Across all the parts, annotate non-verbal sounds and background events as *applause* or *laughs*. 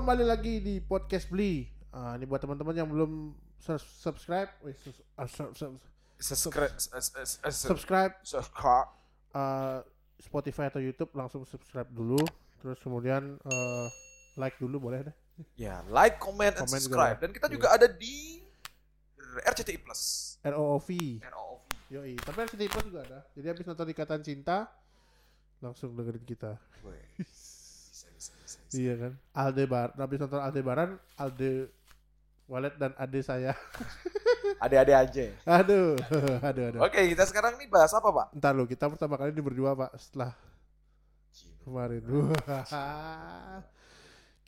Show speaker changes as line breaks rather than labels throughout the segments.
kembali lagi di podcast Beli. Ah, ini buat teman-teman yang belum subscribe, wih, sus- sub- sub-
Subscribe,
subscribe
subscribe.
ah, Spotify atau YouTube langsung subscribe dulu. Terus kemudian eh, like dulu boleh deh.
Ya, like, comment, and
Comment juga
subscribe. Dan kita
Iya.
juga ada di RCTI Plus.
ROOV.
ROV.
Yoi, tapi RCTI Plus juga ada. Jadi habis nonton Ikatan Cinta langsung dengerin kita. *laughs*
Bisa.
Iya kan? Aldebaran, habis nonton Aldebaran, Alde Wallet dan Ade saya. *laughs*
Adik-adik aja.
Aduh, *laughs* aduh, aduh.
Oke, kita sekarang nih bahas apa, Pak?
Ntar lo, kita pertama kali ini berdua pak setelah kemarin. *laughs*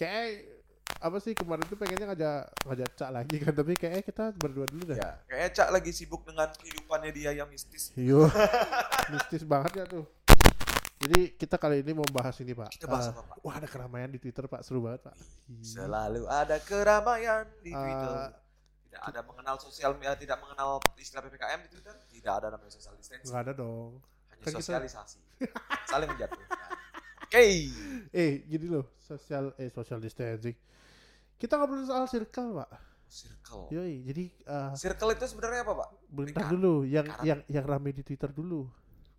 Kayak apa sih kemarin tuh pengennya ngajak ngajak cak lagi kan tapi kayaknya kita berdua dulu dah.
Ya, kayaknya Cak lagi sibuk dengan kehidupannya dia yang mistis.
Yo, mistis banget ya tuh. Jadi kita kali ini mau bahas ini pak.
Kita bahas
Eh,
apa, Pak?
Wah ada keramaian di Twitter pak, seru banget pak.
Selalu ada keramaian di
Eh,
Twitter. Tidak ada mengenal sosial media, tidak mengenal istilah PPKM di Twitter. Tidak ada namanya social distancing.
Nggak ada dong.
Hanya
Kan kita-
sosialisasi. *laughs* Saling menjatuhkan. Oke.
Eh gini loh, sosial eh social distancing. Kita ngobrol soal circle pak.
Circle.
Yoi, jadi eh
Circle itu sebenarnya apa, Pak?
bentar dulu yang
Lingkaran.
yang yang rame di Twitter dulu.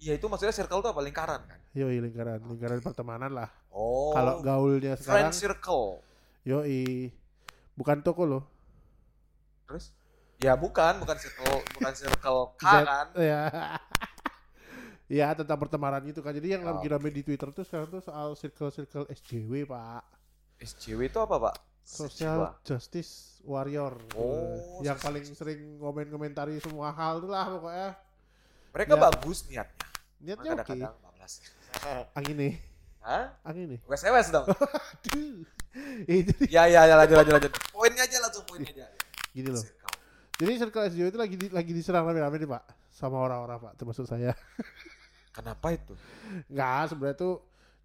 Iya itu maksudnya circle itu apa? Lingkaran kan?
Yoi lingkaran lingkaran pertemanan lah.
Oh.
Kalau gaulnya sekarang,
friend circle.
yoi bukan toko loh.
Terus? Ya bukan, bukan circle, bukan circle K *laughs* kan?
Ya. *laughs* Ya tentang pertemanan gitu kan. Jadi yang
Oh.
lagi rame di Twitter tuh sekarang tuh soal circle-circle SJW pak.
SJW itu apa, Pak?
Social. Justice Warrior.
Oh,
yang paling sering komen-komentari semua hal tuh lah pokoknya.
Mereka
Ya.
bagus niatnya.
Niatnya oke.
kadang-kadang bablas. *laughs*
Angin nih,
Hah?
angin nih.
WSWS dong. *laughs*
Aduh. Eh,
ya, ya, ya, lanjut, lanjut, lanjut. Poinnya aja langsung poinnya aja.
gini loh. Jadi circle SJW itu lagi di, lagi diserang rame-rame nih pak, sama orang-orang pak, termasuk saya. *laughs*
Kenapa itu?
Enggak, sebenarnya tuh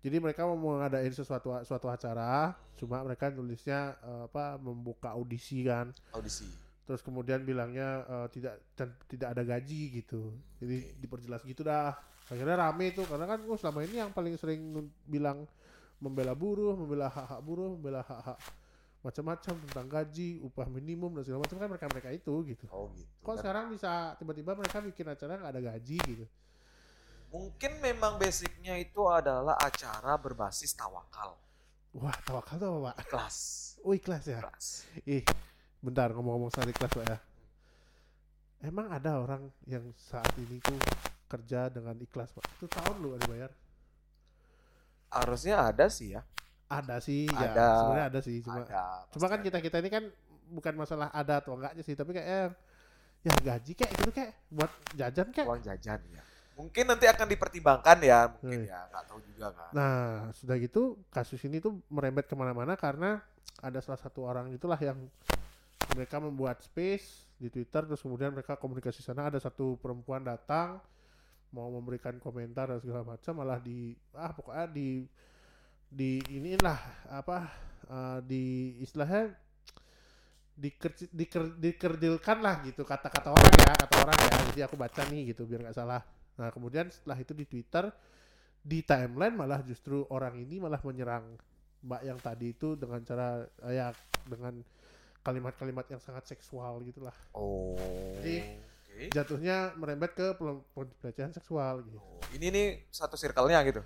jadi mereka mau ngadain sesuatu suatu acara, cuma mereka nulisnya eh, apa membuka audisi kan.
Audisi.
Terus kemudian bilangnya eh, tidak dan tidak ada gaji gitu. Jadi diperjelas gitu dah. Akhirnya rame tuh karena kan oh, selama ini yang paling sering bilang membela buruh, membela hak-hak buruh, membela hak-hak macam-macam tentang gaji, upah minimum dan segala macam kan mereka-mereka itu gitu.
Oh gitu.
Kok
Dan
sekarang bisa tiba-tiba mereka bikin acara nggak ada gaji gitu?
Mungkin memang basicnya itu adalah acara berbasis tawakal.
Wah, tawakal tuh apa, Pak?
Ikhlas.
Oh, ikhlas ya.
Ikhlas.
Ih, bentar ngomong-ngomong soal ikhlas Pak ya. Emang ada orang yang saat ini tuh kerja dengan ikhlas Pak? Itu tahun lu gak dibayar?
Harusnya ada sih ya.
Ada sih, ya.
Ada.
Sebenarnya ada sih, cuma
ada.
cuma kan kita kita ini kan bukan masalah ada atau enggaknya sih, tapi kayak eh, ya gaji kayak gitu kayak buat jajan kayak.
uang jajan ya. Mungkin nanti akan dipertimbangkan ya, mungkin
Hmm.
ya, nggak tahu juga kan.
Nah, sudah gitu kasus ini tuh merembet ke mana-mana karena ada salah satu orang itulah yang mereka membuat space di Twitter terus kemudian mereka komunikasi sana ada satu perempuan datang mau memberikan komentar dan segala macam malah di ah pokoknya di di inilah apa eh, di istilahnya diker, diker, dikerdilkan lah gitu kata-kata orang ya kata orang ya. Jadi aku baca nih gitu biar nggak salah. Nah kemudian setelah itu di Twitter di timeline malah justru orang ini malah menyerang mbak yang tadi itu dengan cara ya dengan kalimat-kalimat yang sangat seksual gitulah.
Oh.
Jadi,
oke.
jatuhnya merembet ke pel- pel- pelecehan seksual gitu
Oh, Ini nih satu circle-nya gitu.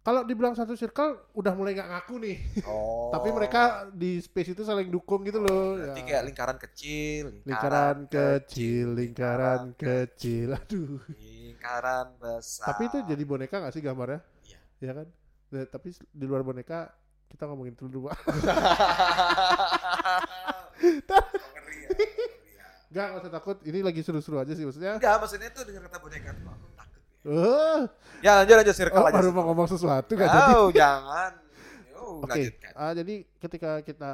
kalau dibilang satu circle udah mulai nggak ngaku nih
Oh. *laughs*
tapi mereka di space itu saling dukung gitu loh
Berarti
ya.
kayak lingkaran kecil,
lingkaran kecil lingkaran kecil aduh
lingkaran besar.
tapi itu jadi boneka nggak sih gambarnya
Iya.
ya kan Nah, tapi di luar boneka kita ngomongin dulu pak *laughs* *laughs*
Ngeri ya, ngeri ya.
Enggak, nggak usah takut. Ini lagi seru-seru aja sih maksudnya.
Enggak, maksudnya tuh dengan kata boneka tuh aku takut. ya.
Eh,
Ya lanjut lanjut circle
oh,
aja.
baru mau ngomong sesuatu kan jadi.
Oh, jangan.
Oke,
lanjutkan.
ah, jadi ketika kita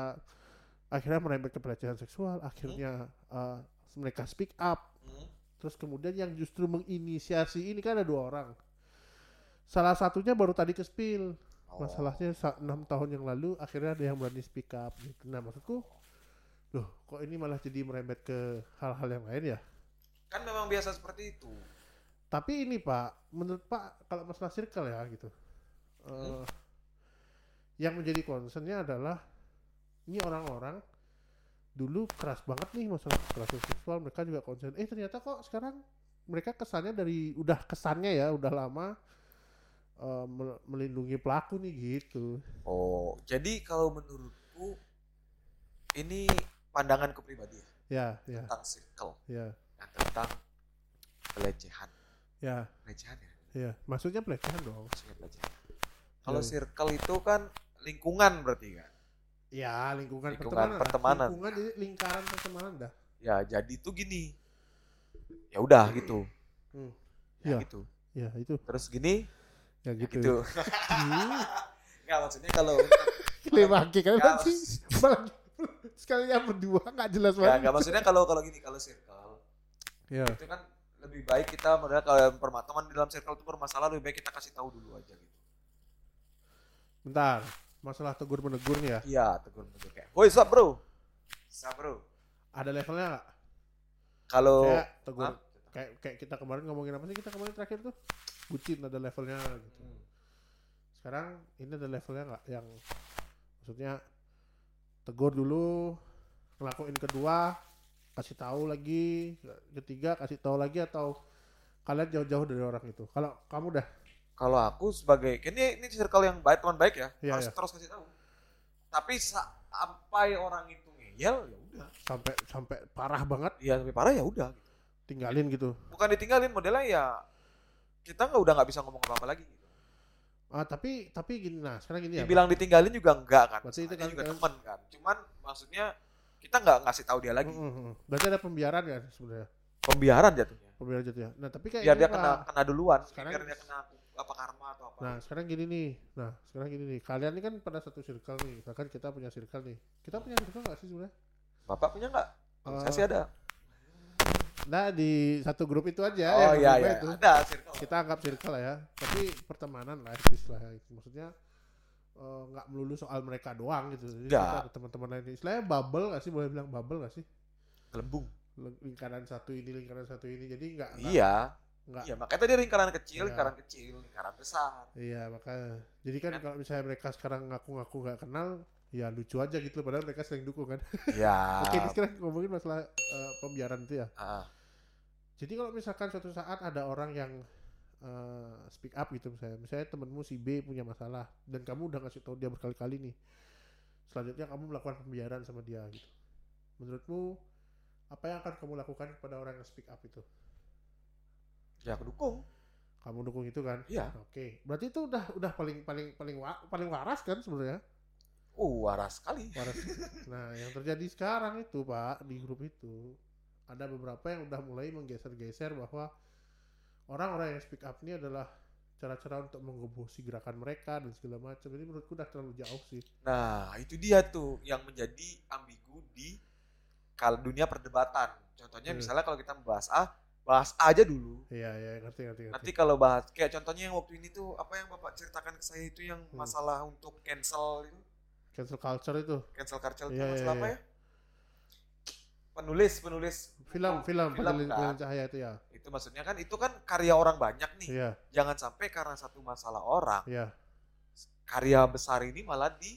akhirnya merembet ke pelecehan seksual, akhirnya ah, mereka speak up.
Hmm.
Terus kemudian yang justru menginisiasi ini kan ada dua orang. Salah satunya baru tadi ke spill.
Oh.
Masalahnya sa- enam tahun yang lalu akhirnya ada yang berani speak up. Gitu. Nah maksudku, loh kok ini malah jadi merembet ke hal-hal yang lain ya?
Kan memang biasa seperti itu.
Tapi ini Pak, menurut Pak kalau masalah circle ya gitu, eh, yang menjadi concernnya adalah ini orang-orang dulu keras banget nih masalah kekerasan seksual mereka juga konsen eh ternyata kok sekarang mereka kesannya dari udah kesannya ya udah lama eh, mel- melindungi pelaku nih gitu
Oh, jadi kalau menurutku ini pandangan kepribadian
ya ya
tentang circle
ya
dan tentang pelecehan.
ya
Pelecehan ya,
ya maksudnya pelecehan dong
maksudnya pelecehan. Kalau
Ya.
circle itu kan lingkungan berarti kan.
ya lingkungan,
Lingkungan
pertemanan lah.
pertemanan.
lingkungan jadi lingkaran pertemanan dah
Ya, jadi itu gini. Ya udah gitu.
Hmm.
Ya
Ya.
gitu.
ya itu
Terus gini,
ya
ya
gitu,
gitu.
Hmm. *laughs*
Enggak maksudnya kalau
kan
Nggak,
sih Malah sekalian berdua nggak jelas banget
enggak maksudnya kalau kalau gini, kalau circle
ya
itu kan lebih baik kita modal kalau perma- teman di dalam circle itu bermasalah lebih baik kita kasih tahu dulu aja gitu.
bentar masalah tegur menegur nih ya
Iya, tegur menegur kayak, "Woi, sup, Bro." Sup, Bro.
ada levelnya nggak
Kalau
tegur kayak kayak kita kemarin ngomongin apa sih kita kemarin terakhir tuh bucin ada levelnya gitu
Hmm.
sekarang ini ada levelnya nggak yang maksudnya tegur dulu ngelakuin kedua kasih tahu lagi ketiga kasih tahu lagi atau kalian jauh-jauh dari orang itu kalau kamu dah
kalau aku sebagai ini ini circle yang baik teman baik ya,
Iya,
harus
iya.
terus kasih tahu. Tapi sampai orang itu ngeyel ya udah.
sampai sampai parah banget
Iya, sampai parah ya udah.
tinggalin gitu
Bukan ditinggalin modelnya ya kita nggak udah nggak bisa ngomong apa-apa lagi. Gitu.
Ah tapi tapi gini nah sekarang gini ya
Dibilang ditinggalin juga enggak kan.
Berarti itu kan-
juga
kan-
teman kan. Cuman maksudnya kita nggak ngasih tahu dia lagi.
Mm, mm, mm. berarti ada pembiaran kan sebenarnya
Pembiaran jatuhnya.
pembiaran jatuhnya nah tapi kayak
Biar dia kena
Pak.
kena duluan.
Sekarang-
biar dia kena apa karma atau apa.
Nah sekarang gini nih, nah sekarang gini nih, kalian ini kan pada satu circle nih, misalkan kita punya circle nih, kita punya circle nggak sih sebenarnya?
Bapak punya nggak?
Eh,
Saya sih ada.
Nah di satu grup itu aja
oh iya iya.
itu,
Ada circle.
kita anggap circle lah ya, tapi pertemanan lah itu. maksudnya eh, nggak melulu soal mereka doang gitu, jadi
Nggak.
kita ada teman-teman lain, istilahnya bubble nggak sih, boleh bilang bubble nggak sih?
Gelembung.
Ling- Lingkaran satu ini, lingkaran satu ini, jadi nggak nggak-
Iya.
nggak
Iya, makanya tadi lingkaran kecil,
Iya.
lingkaran kecil, lingkaran besar.
Iya makanya. Jadi kan
Kan?
kalau misalnya mereka sekarang ngaku-ngaku nggak kenal, ya lucu aja gitu. Padahal mereka sering dukung kan.
Iya. *laughs*
Oke, ini sekarang ngomongin masalah eh, pembiaran itu ya.
Ah,
Jadi kalau misalkan suatu saat ada orang yang eh, speak up gitu misalnya, misalnya temenmu si B punya masalah dan kamu udah ngasih tahu dia berkali-kali nih. Selanjutnya kamu melakukan pembiaran sama dia gitu. Menurutmu apa yang akan kamu lakukan kepada orang yang speak up itu?
ya aku dukung.
Kamu dukung itu kan?
Iya.
Oke, berarti itu udah udah paling paling paling wa- paling waras kan sebenarnya?
Uh, waras sekali.
Waras. Nah, yang terjadi sekarang itu Pak di grup itu ada beberapa yang udah mulai menggeser-geser bahwa orang-orang yang speak up ini adalah cara-cara untuk menggembosi gerakan mereka dan segala macam. Jadi menurutku udah terlalu jauh sih.
Nah, itu dia tuh yang menjadi ambigu di kalau dunia perdebatan. Contohnya
Hmm.
misalnya kalau kita membahas A, bahas A aja dulu.
Iya, iya, ngerti, ngerti, ngerti.
Nanti kalau bahas kayak contohnya yang waktu ini tuh apa yang Bapak ceritakan ke saya itu yang
Hmm.
masalah untuk cancel itu,
Cancel culture itu
cancel culture itu
Iya, iya,
masalah
iya.
apa ya? Penulis, penulis
film, film,
film
penulis
kan?
penulis cahaya itu ya.
itu maksudnya kan itu kan karya orang banyak nih.
Iya,
Jangan sampai karena satu masalah orang
iya,
karya besar ini malah di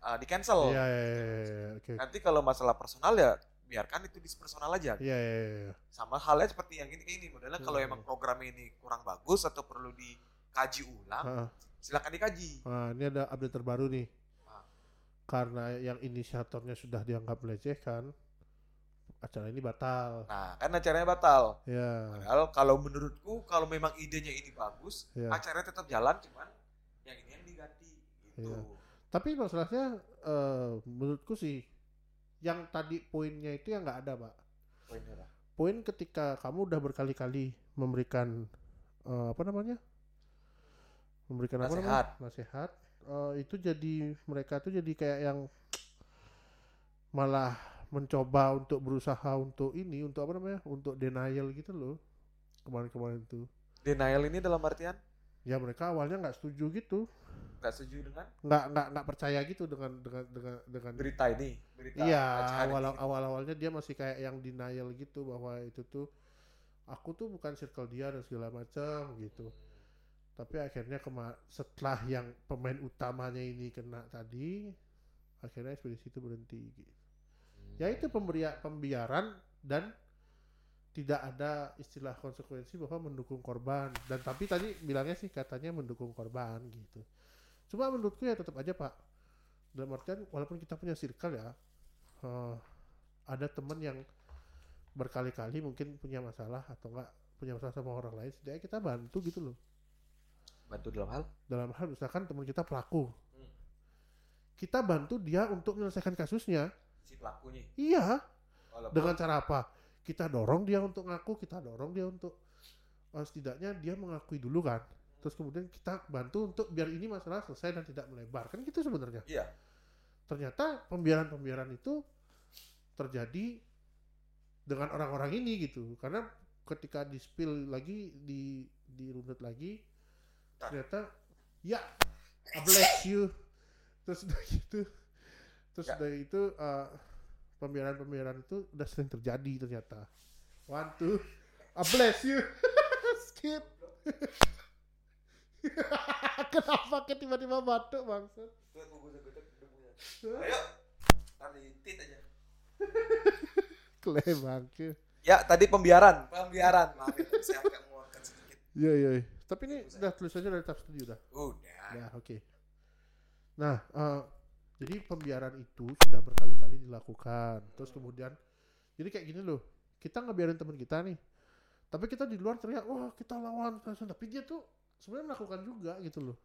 uh, di cancel.
iya, iya, iya, iya, oke.
Nanti kalau masalah personal ya biarkan itu di personal aja.
Iya, iya, iya, iya.
Sama halnya seperti yang ini ini modelnya kalau
Hmm.
emang program ini kurang bagus atau perlu dikaji ulang,
Heeh.
silakan dikaji.
Nah, ini ada update terbaru nih. Karena yang inisiatornya sudah dianggap melecehkan, acara ini batal.
Nah, kan acaranya batal.
Ya,
Padahal kalau menurutku kalau memang idenya ini bagus,
ya.
acaranya tetap jalan cuman yang ini yang diganti gitu.
Iya. Tapi masalahnya eh, menurutku sih yang tadi poinnya itu yang nggak ada, Pak.
Poinnya lah.
Poin ketika kamu udah berkali-kali memberikan eh, apa namanya? Memberikan apa
Nasihat.
namanya? Nasihat. Eh, itu jadi mereka tuh jadi kayak yang malah mencoba untuk berusaha untuk ini untuk apa namanya? Untuk denial gitu loh. Kemarin-kemarin tuh.
Denial ini dalam artian
Ya mereka awalnya nggak setuju gitu.
nggak setuju dengan
Nggak nggak nggak percaya gitu dengan dengan dengan dengan
berita ini, berita
Iya, awal
ini.
awal awalnya dia masih kayak yang denial gitu bahwa itu tuh aku tuh bukan circle dia dan segala macam gitu. Tapi akhirnya kema setelah yang pemain utamanya ini kena tadi, akhirnya ekspedisi itu berhenti gitu. ya itu pemberian pembiaran dan tidak ada istilah konsekuensi bahwa mendukung korban. Dan tapi tadi bilangnya sih katanya mendukung korban gitu. Cuma menurutku ya tetap aja pak. Dalam artian walaupun kita punya circle ya eh, ada teman yang berkali-kali mungkin punya masalah atau enggak punya masalah sama orang lain setidaknya kita bantu gitu loh
Bantu dalam hal?
dalam hal misalkan teman kita pelaku
Hmm.
kita bantu dia untuk menyelesaikan kasusnya
Si pelakunya.
iya
Walaupun
dengan cara apa kita dorong dia untuk ngaku kita dorong dia untuk eh, setidaknya dia mengakui dulu kan terus kemudian kita bantu untuk biar ini masalah selesai dan tidak melebar kan gitu sebenarnya
Iya.
ternyata pembiaran-pembiaran itu terjadi dengan orang-orang ini gitu karena ketika di spill lagi di dirunut lagi. Ternyata ya I bless you terus udah gitu terus
Ya.
dari itu eh, pembiaran-pembiaran itu udah sering terjadi ternyata one two I bless you *laughs* skip *laughs* kenapa kayak tiba-tiba batuk bangsat
Ayo. Talitit aja. *laughs*
klaim bangke
Ya, tadi pembiaran. Pembiaran. Maaf ya, saya agak mengeluarkan sedikit.
Iya iya. Tapi ini udah tulisannya dari tab studio dah.
Udah.
Ya oke. Nah, eh, jadi pembiaran itu sudah berkali-kali dilakukan. Terus kemudian, jadi kayak gini loh. Kita ngebiarin teman kita nih. Tapi kita di luar teriak, wah kita lawan. Tapi dia tuh sebenarnya melakukan juga gitu loh.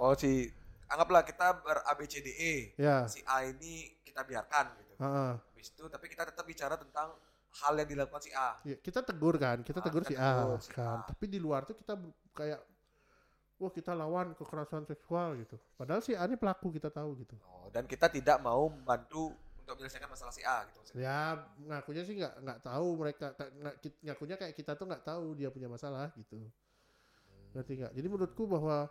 Oh, si anggaplah kita ber ABCDE.
Ya.
Si A ini kita biarkan gitu.
heeh.
Habis itu tapi kita tetap bicara tentang hal yang dilakukan si A.
Ya, kita tegur kan, kita
Ah,
tegur
kita
si A
tegur si
kan.
A.
Tapi di luar tuh kita kayak, wah kita lawan kekerasan seksual gitu. Padahal si A ini pelaku kita tahu gitu.
Oh, dan kita tidak mau membantu untuk menyelesaikan masalah si A gitu maksudnya.
Ya ngakunya sih nggak nggak tahu mereka ngakunya kayak kita tuh nggak tahu dia punya masalah gitu. Ngerti nggak? Jadi menurutku bahwa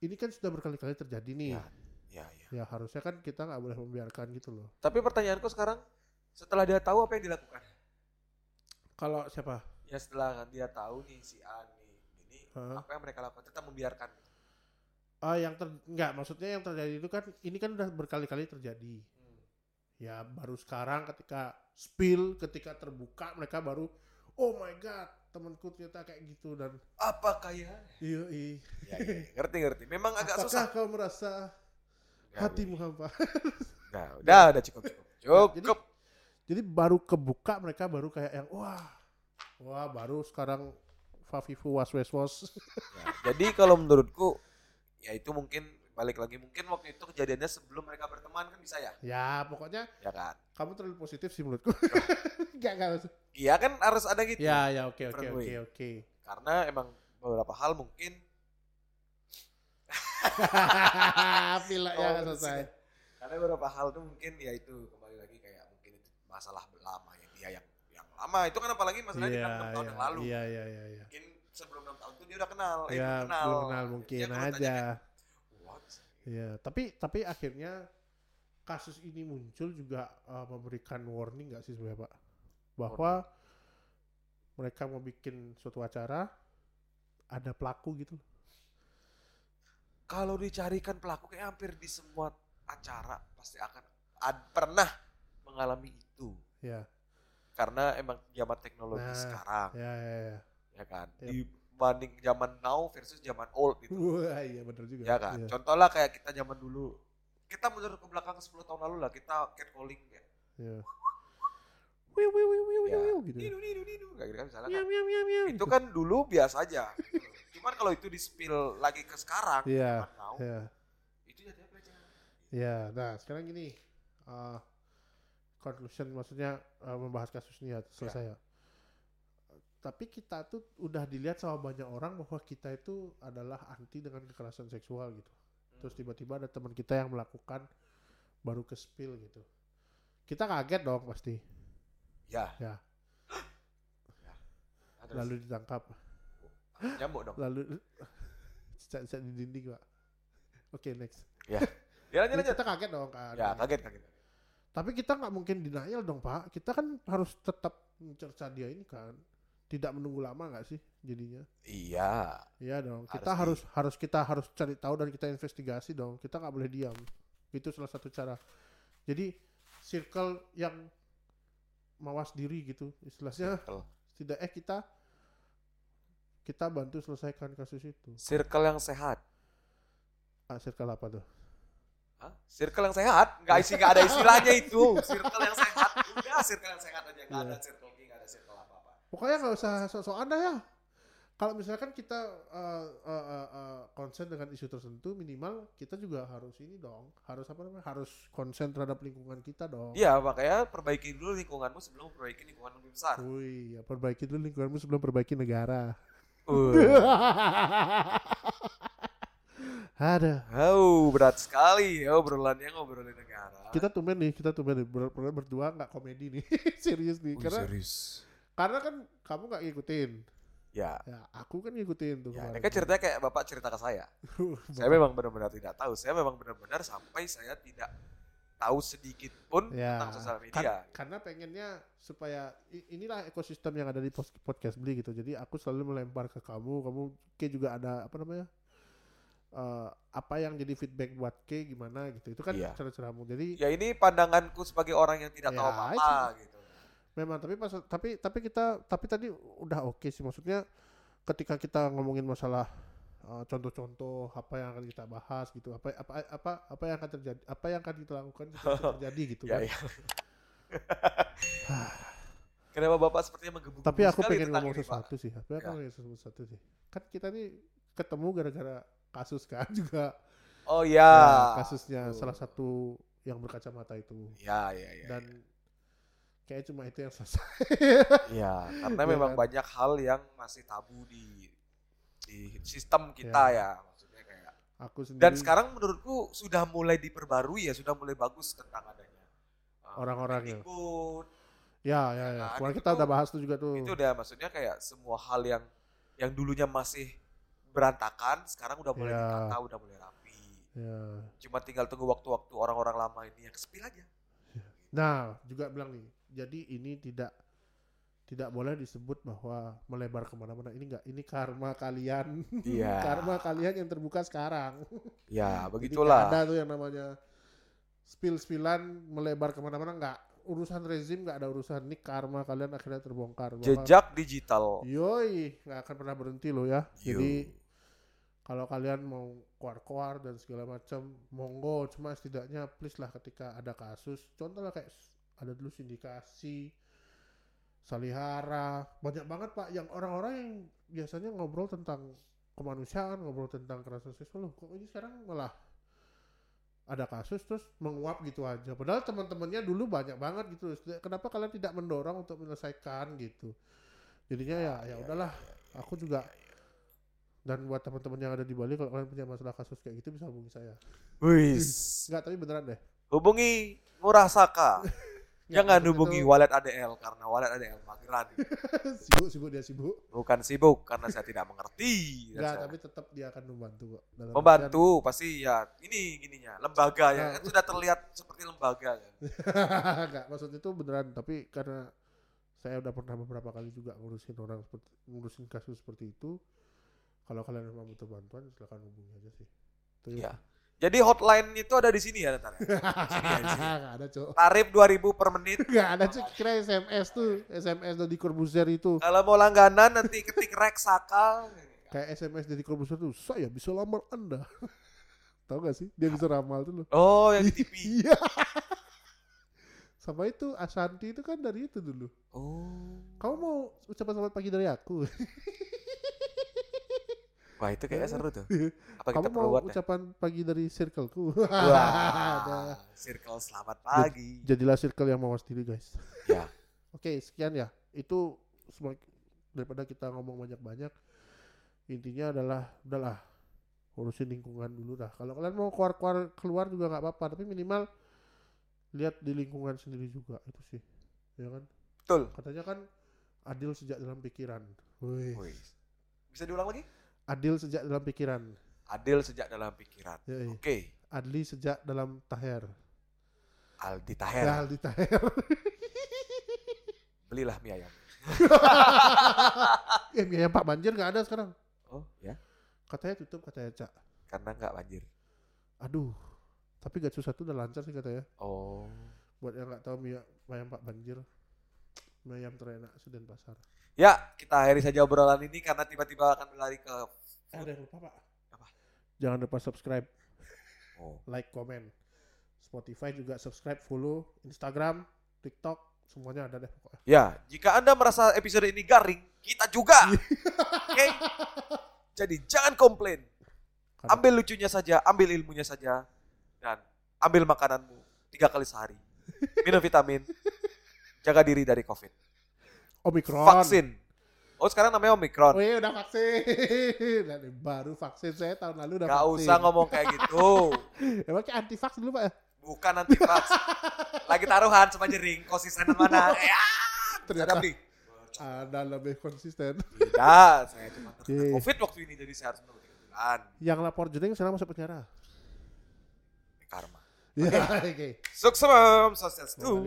ini kan sudah berkali-kali terjadi nih.
Ya, ya, ya.
Ya harusnya kan kita nggak boleh membiarkan gitu loh.
Tapi pertanyaanku sekarang setelah dia tahu apa yang dilakukan?
Kalau siapa?
Ya setelah dia tahu nih si A nih ini
Hah?
apa yang mereka lakukan tetap membiarkan.
Ah yang ter nggak maksudnya yang terjadi itu kan ini kan udah berkali-kali terjadi. Ya baru sekarang ketika spill, ketika terbuka mereka baru oh my god temanku ternyata kayak gitu dan
Apa kaya?
iya iya.
Ya, ya, ngerti ngerti. Memang agak
Apakah
susah.
kau merasa hatimu hampa?
Nah, udah, udah cukup cukup. Cukup.
Jadi baru kebuka mereka baru kayak yang wah, wah baru sekarang Fafifu was was was.
Ya, jadi kalau menurutku ya itu mungkin balik lagi mungkin waktu itu kejadiannya sebelum mereka berteman kan bisa ya,
ya pokoknya
ya kan?
kamu terlalu positif sih menurutku. *laughs* Gak.
Iya kan harus ada gitu.
Ya ya oke oke oke oke.
Karena emang beberapa hal mungkin *laughs*
Pilek
Oh,
ya selesai. *laughs*
karena beberapa hal tuh mungkin ya itu kembali lagi kayak mungkin itu masalah lama ya dia yang yang lama itu kan apalagi masalahnya
Iya
di enam tahun
iya
yang lalu.
iya iya iya. iya.
Mungkin sebelum enam tahun itu dia udah kenal, eh,
Ya
belum kenal.
belum kenal mungkin
Dia tanya
aja. Iya tapi tapi akhirnya kasus ini muncul juga uh, memberikan warning nggak sih sebenarnya pak bahwa mereka mau bikin suatu acara ada pelaku gitu
Kalau dicarikan pelaku kayak hampir di semua acara pasti akan ad- pernah mengalami itu.
ya
Karena emang zaman teknologi
Nah,
sekarang,
ya ya ya
ya kan.
Yep.
Dibanding zaman now versus zaman old gitu.
wah iya benar juga
Ya kan.
Iya.
Contoh lah kayak kita zaman dulu. Kita mundur ke belakang 10 tahun lalu lah, kita catcalling ya.
Iya. Wiu, wiu, wiu, wiu,
Ya.
wiu, gitu.
Nidu, nidu, nidu. Kayak gitu kan misalnya kan.
miau, miau, miau,
Itu kan dulu biasa aja. Cuman kalau itu di-spill lagi ke sekarang, zaman now,
Iya,
itu jadinya pelecehan.
iya. Nah, sekarang gini. eh, conclusion maksudnya eh, membahas kasus ini ya selesai ya. Tapi kita tuh udah dilihat sama banyak orang bahwa kita itu adalah anti dengan kekerasan seksual gitu. Terus tiba-tiba ada teman kita yang melakukan baru ke spill gitu. Kita kaget dong pasti.
Ya.
Ya.
Ya. Terus
Lalu ditangkap.
nyambuk dong.
Lalu *laughs* cicak-cicak di dinding, Pak. Oke, next.
Ya lanjut
Jadi
lanjut.
kita kaget dong kan.
Ya kaget kaget.
Tapi kita nggak mungkin denial dong Pak. Kita kan harus tetap mencerca dia ini kan. Tidak menunggu lama nggak sih jadinya?
Iya.
Iya dong.
Harus
Kita
di-
harus harus kita harus cari tahu dan kita investigasi dong. Kita nggak boleh diam. Itu salah satu cara. Jadi circle yang mawas diri gitu istilahnya
Circle.
setidaknya kita kita bantu selesaikan kasus itu.
Circle yang sehat.
Ah, circle apa tuh?
Hah? Circle yang sehat? Nggak isi, nggak ada istilahnya itu. Circle yang sehat. Udah, circle yang sehat aja. Nggak
Iya.
ada circle G, nggak ada circle apa-apa.
Pokoknya nggak usah sok-sokan dah ya. Kalau misalkan kita eh, eh, eh, eh, konsen dengan isu tertentu, minimal kita juga harus ini dong, harus apa namanya, harus konsen terhadap lingkungan kita dong.
Iya, makanya perbaiki dulu lingkunganmu sebelum memperbaiki lingkungan lebih besar.
Wih, ya perbaiki dulu lingkunganmu sebelum perbaiki negara.
Uh. *laughs*
Ada.
Oh, berat sekali ya obrolannya ngobrolin negara.
Kita tumben nih, kita tumben nih, ber- ber- berdua nggak komedi nih, *laughs* serius nih.
Wih,
Karena
serius.
karena kan kamu nggak ngikutin,
Ya,
ya aku kan ngikutin tuh.
ya ini kan ceritanya kayak bapak cerita ke saya. *laughs* saya memang benar-benar tidak tahu. Saya memang benar-benar sampai saya tidak tahu sedikit pun
Ya,
tentang sosial
kan-
media.
karena pengennya supaya inilah ekosistem yang ada di podcast beli gitu. Jadi aku selalu melempar ke kamu, kamu K juga ada apa namanya? Eh, apa yang jadi feedback buat K gimana gitu. Itu kan
Iya.
cara-caramu. Jadi
Ya ini pandanganku sebagai orang yang tidak
Ya,
tahu apa-apa gitu.
memang tapi pas tapi tapi kita tapi tadi udah oke sih maksudnya ketika kita ngomongin masalah eh, contoh-contoh apa yang akan kita bahas gitu apa apa apa apa yang akan terjadi apa yang akan kita lakukan itu *laughs* terjadi gitu
Ya,
kan
ya. *sighs* Kenapa bapak sepertinya menggebu
tapi aku pengen ngomong sesuatu sih tapi aku
Ya.
pengen ngomong sesuatu sih kan kita nih ketemu gara-gara kasus kan *laughs* juga
Oh ya.
Ya, kasusnya
Betul.
salah satu yang berkacamata itu
Ya, ya, ya.
dan kayak cuma itu yang selesai *laughs*
Ya, karena
Ya
memang
kan?
banyak hal yang masih tabu di di sistem kita ya. Maksudnya kayak
aku sendiri
dan sekarang menurutku sudah mulai diperbarui ya, sudah mulai bagus tentang adanya uh,
Orang-orangnya.
ikut
ya ya ya
Nah,
kemarin
itu
kita
tuh-
udah bahas tuh juga tuh
itu udah maksudnya kayak semua hal yang yang dulunya masih berantakan sekarang udah mulai
Ya.
ditata, udah mulai rapi.
ya
Cuma tinggal tunggu waktu-waktu orang-orang lama ini yang kesepil aja.
Nah, juga bilang nih, jadi ini tidak tidak boleh disebut bahwa melebar ke mana-mana. Ini enggak, ini karma kalian.
Iya. *laughs*
karma kalian yang terbuka sekarang.
Ya, *laughs*
Jadi
begitulah.
ada tuh yang namanya spill-spillan melebar ke mana-mana enggak. Urusan rezim nggak ada urusan. Ini karma kalian akhirnya terbongkar. bahwa-
Jejak digital.
Yoi, nggak akan pernah berhenti loh ya.
Yo.
Jadi kalau kalian mau keluar-keluar dan segala macam, monggo. Cuma setidaknya please lah ketika ada kasus, contoh lah kayak ada dulu sindikasi, salihara, banyak banget pak yang orang-orang yang biasanya ngobrol tentang kemanusiaan, ngobrol tentang kekerasan seksual, loh kok ini sekarang malah ada kasus terus menguap gitu aja. Padahal teman-temannya dulu banyak banget gitu. Kenapa kalian tidak mendorong untuk menyelesaikan gitu? Jadinya ya ya udahlah. Aku juga dan buat teman-teman yang ada di Bali kalau kalian punya masalah kasus kayak gitu bisa hubungi saya.
Wis. *clears throat*
Enggak, tapi beneran deh.
Hubungi Ngurah Saka. *laughs* Jangan hubungi
itu-
Walet ADL karena Walet ADL mageran. *laughs*
sibuk sibuk dia sibuk.
Bukan sibuk karena saya tidak mengerti. *laughs*
Enggak,
saya-
tapi tetap dia akan membantu kok. Dalam
Membantu pasti ya ini gininya lembaga ya
Nah.
kan sudah terlihat seperti lembaga kan.
artian- Enggak, maksud itu beneran, tapi karena saya udah pernah beberapa kali juga ngurusin orang seperti ngurusin kasus seperti itu. Kalau kalian memang butuh bantuan, silakan hubungi aja sih. Itu
Iya. Jadi hotline itu ada di sini ya ntar. ya? *laughs* Di sini ya, di sini.
Enggak ada, Cok.
Tarif 2000 per menit. *laughs*
Enggak ada, Cok. Kira SMS tuh, SMS dari Corbuzier itu.
Kalau mau langganan nanti ketik Rex Saka.
Kayak SMS dari Corbuzier tuh, saya bisa lamar Anda. *laughs* Tahu gak sih? Dia bisa ramal tuh loh.
Oh, yang di TV.
Iya. Sama itu Ashanti itu kan dari itu dulu.
Oh.
Kamu mau ucapan selamat pagi dari aku?
Wah, itu kayaknya seru tuh. Apa
Kamu
kita perlu
mau
ya?
ucapan pagi dari circleku?
Wah, *laughs* circle selamat pagi.
Jadilah circle yang mawas diri guys.
Ya. *laughs*
Oke, sekian ya. Itu daripada kita ngomong banyak-banyak. Intinya adalah udahlah urusin lingkungan dulu dah. Kalau kalian mau keluar-keluar keluar juga nggak apa-apa, tapi minimal lihat di lingkungan sendiri juga itu sih. Ya kan?
Betul.
Katanya kan adil sejak dalam pikiran. Wih.
Bisa diulang lagi?
Adil sejak dalam pikiran.
Adil sejak dalam pikiran. Oke.
Adli sejak dalam taher.
Aldi
Ya,
Taher.
Aldi taher. *laughs*
Belilah mie ayam. *laughs*
eh, biaya Pak Banjir nggak ada sekarang.
Oh, ya.
Katanya tutup, katanya Cak.
Karena nggak banjir.
Aduh, Tapi Gatsu satu udah lancar sih katanya.
Oh.
Buat yang nggak tahu mie ayam Pak Banjir. Mie ayam terenak Suden Pasar.
Ya, kita akhiri saja obrolan ini karena tiba-tiba akan berlari ke
Eh, ada yang lupa Pak.
Apa?
Jangan lupa subscribe,
Oh.
like, komen. Spotify juga subscribe, follow, Instagram, TikTok, semuanya ada deh pokoknya.
Ya, jika Anda merasa episode ini garing, kita juga. *laughs* Oke. Jadi jangan komplain.
Karena-
Ambil lucunya saja, ambil ilmunya saja, dan ambil makananmu tiga kali sehari. Minum vitamin, jaga diri dari COVID.
Omikron.
Vaksin. Oh sekarang namanya Omikron.
Oh iya udah vaksin. Dan baru vaksin saya tahun lalu udah
Gak
vaksin.
usah ngomong kayak gitu. *laughs*
Emang kayak anti vaks dulu Pak ya?
Bukan anti vax. Lagi taruhan sama jering, konsisten mana? *laughs* Ya,
Ternyata
ada
ada lebih konsisten.
Tidak, saya cuma *laughs* terkena
Iya.
COVID waktu ini jadi saya harus menunggu bulan.
Yang lapor jering sekarang masuk penjara.
Karma.
Ya, oke.
Sukses, sukses tuh.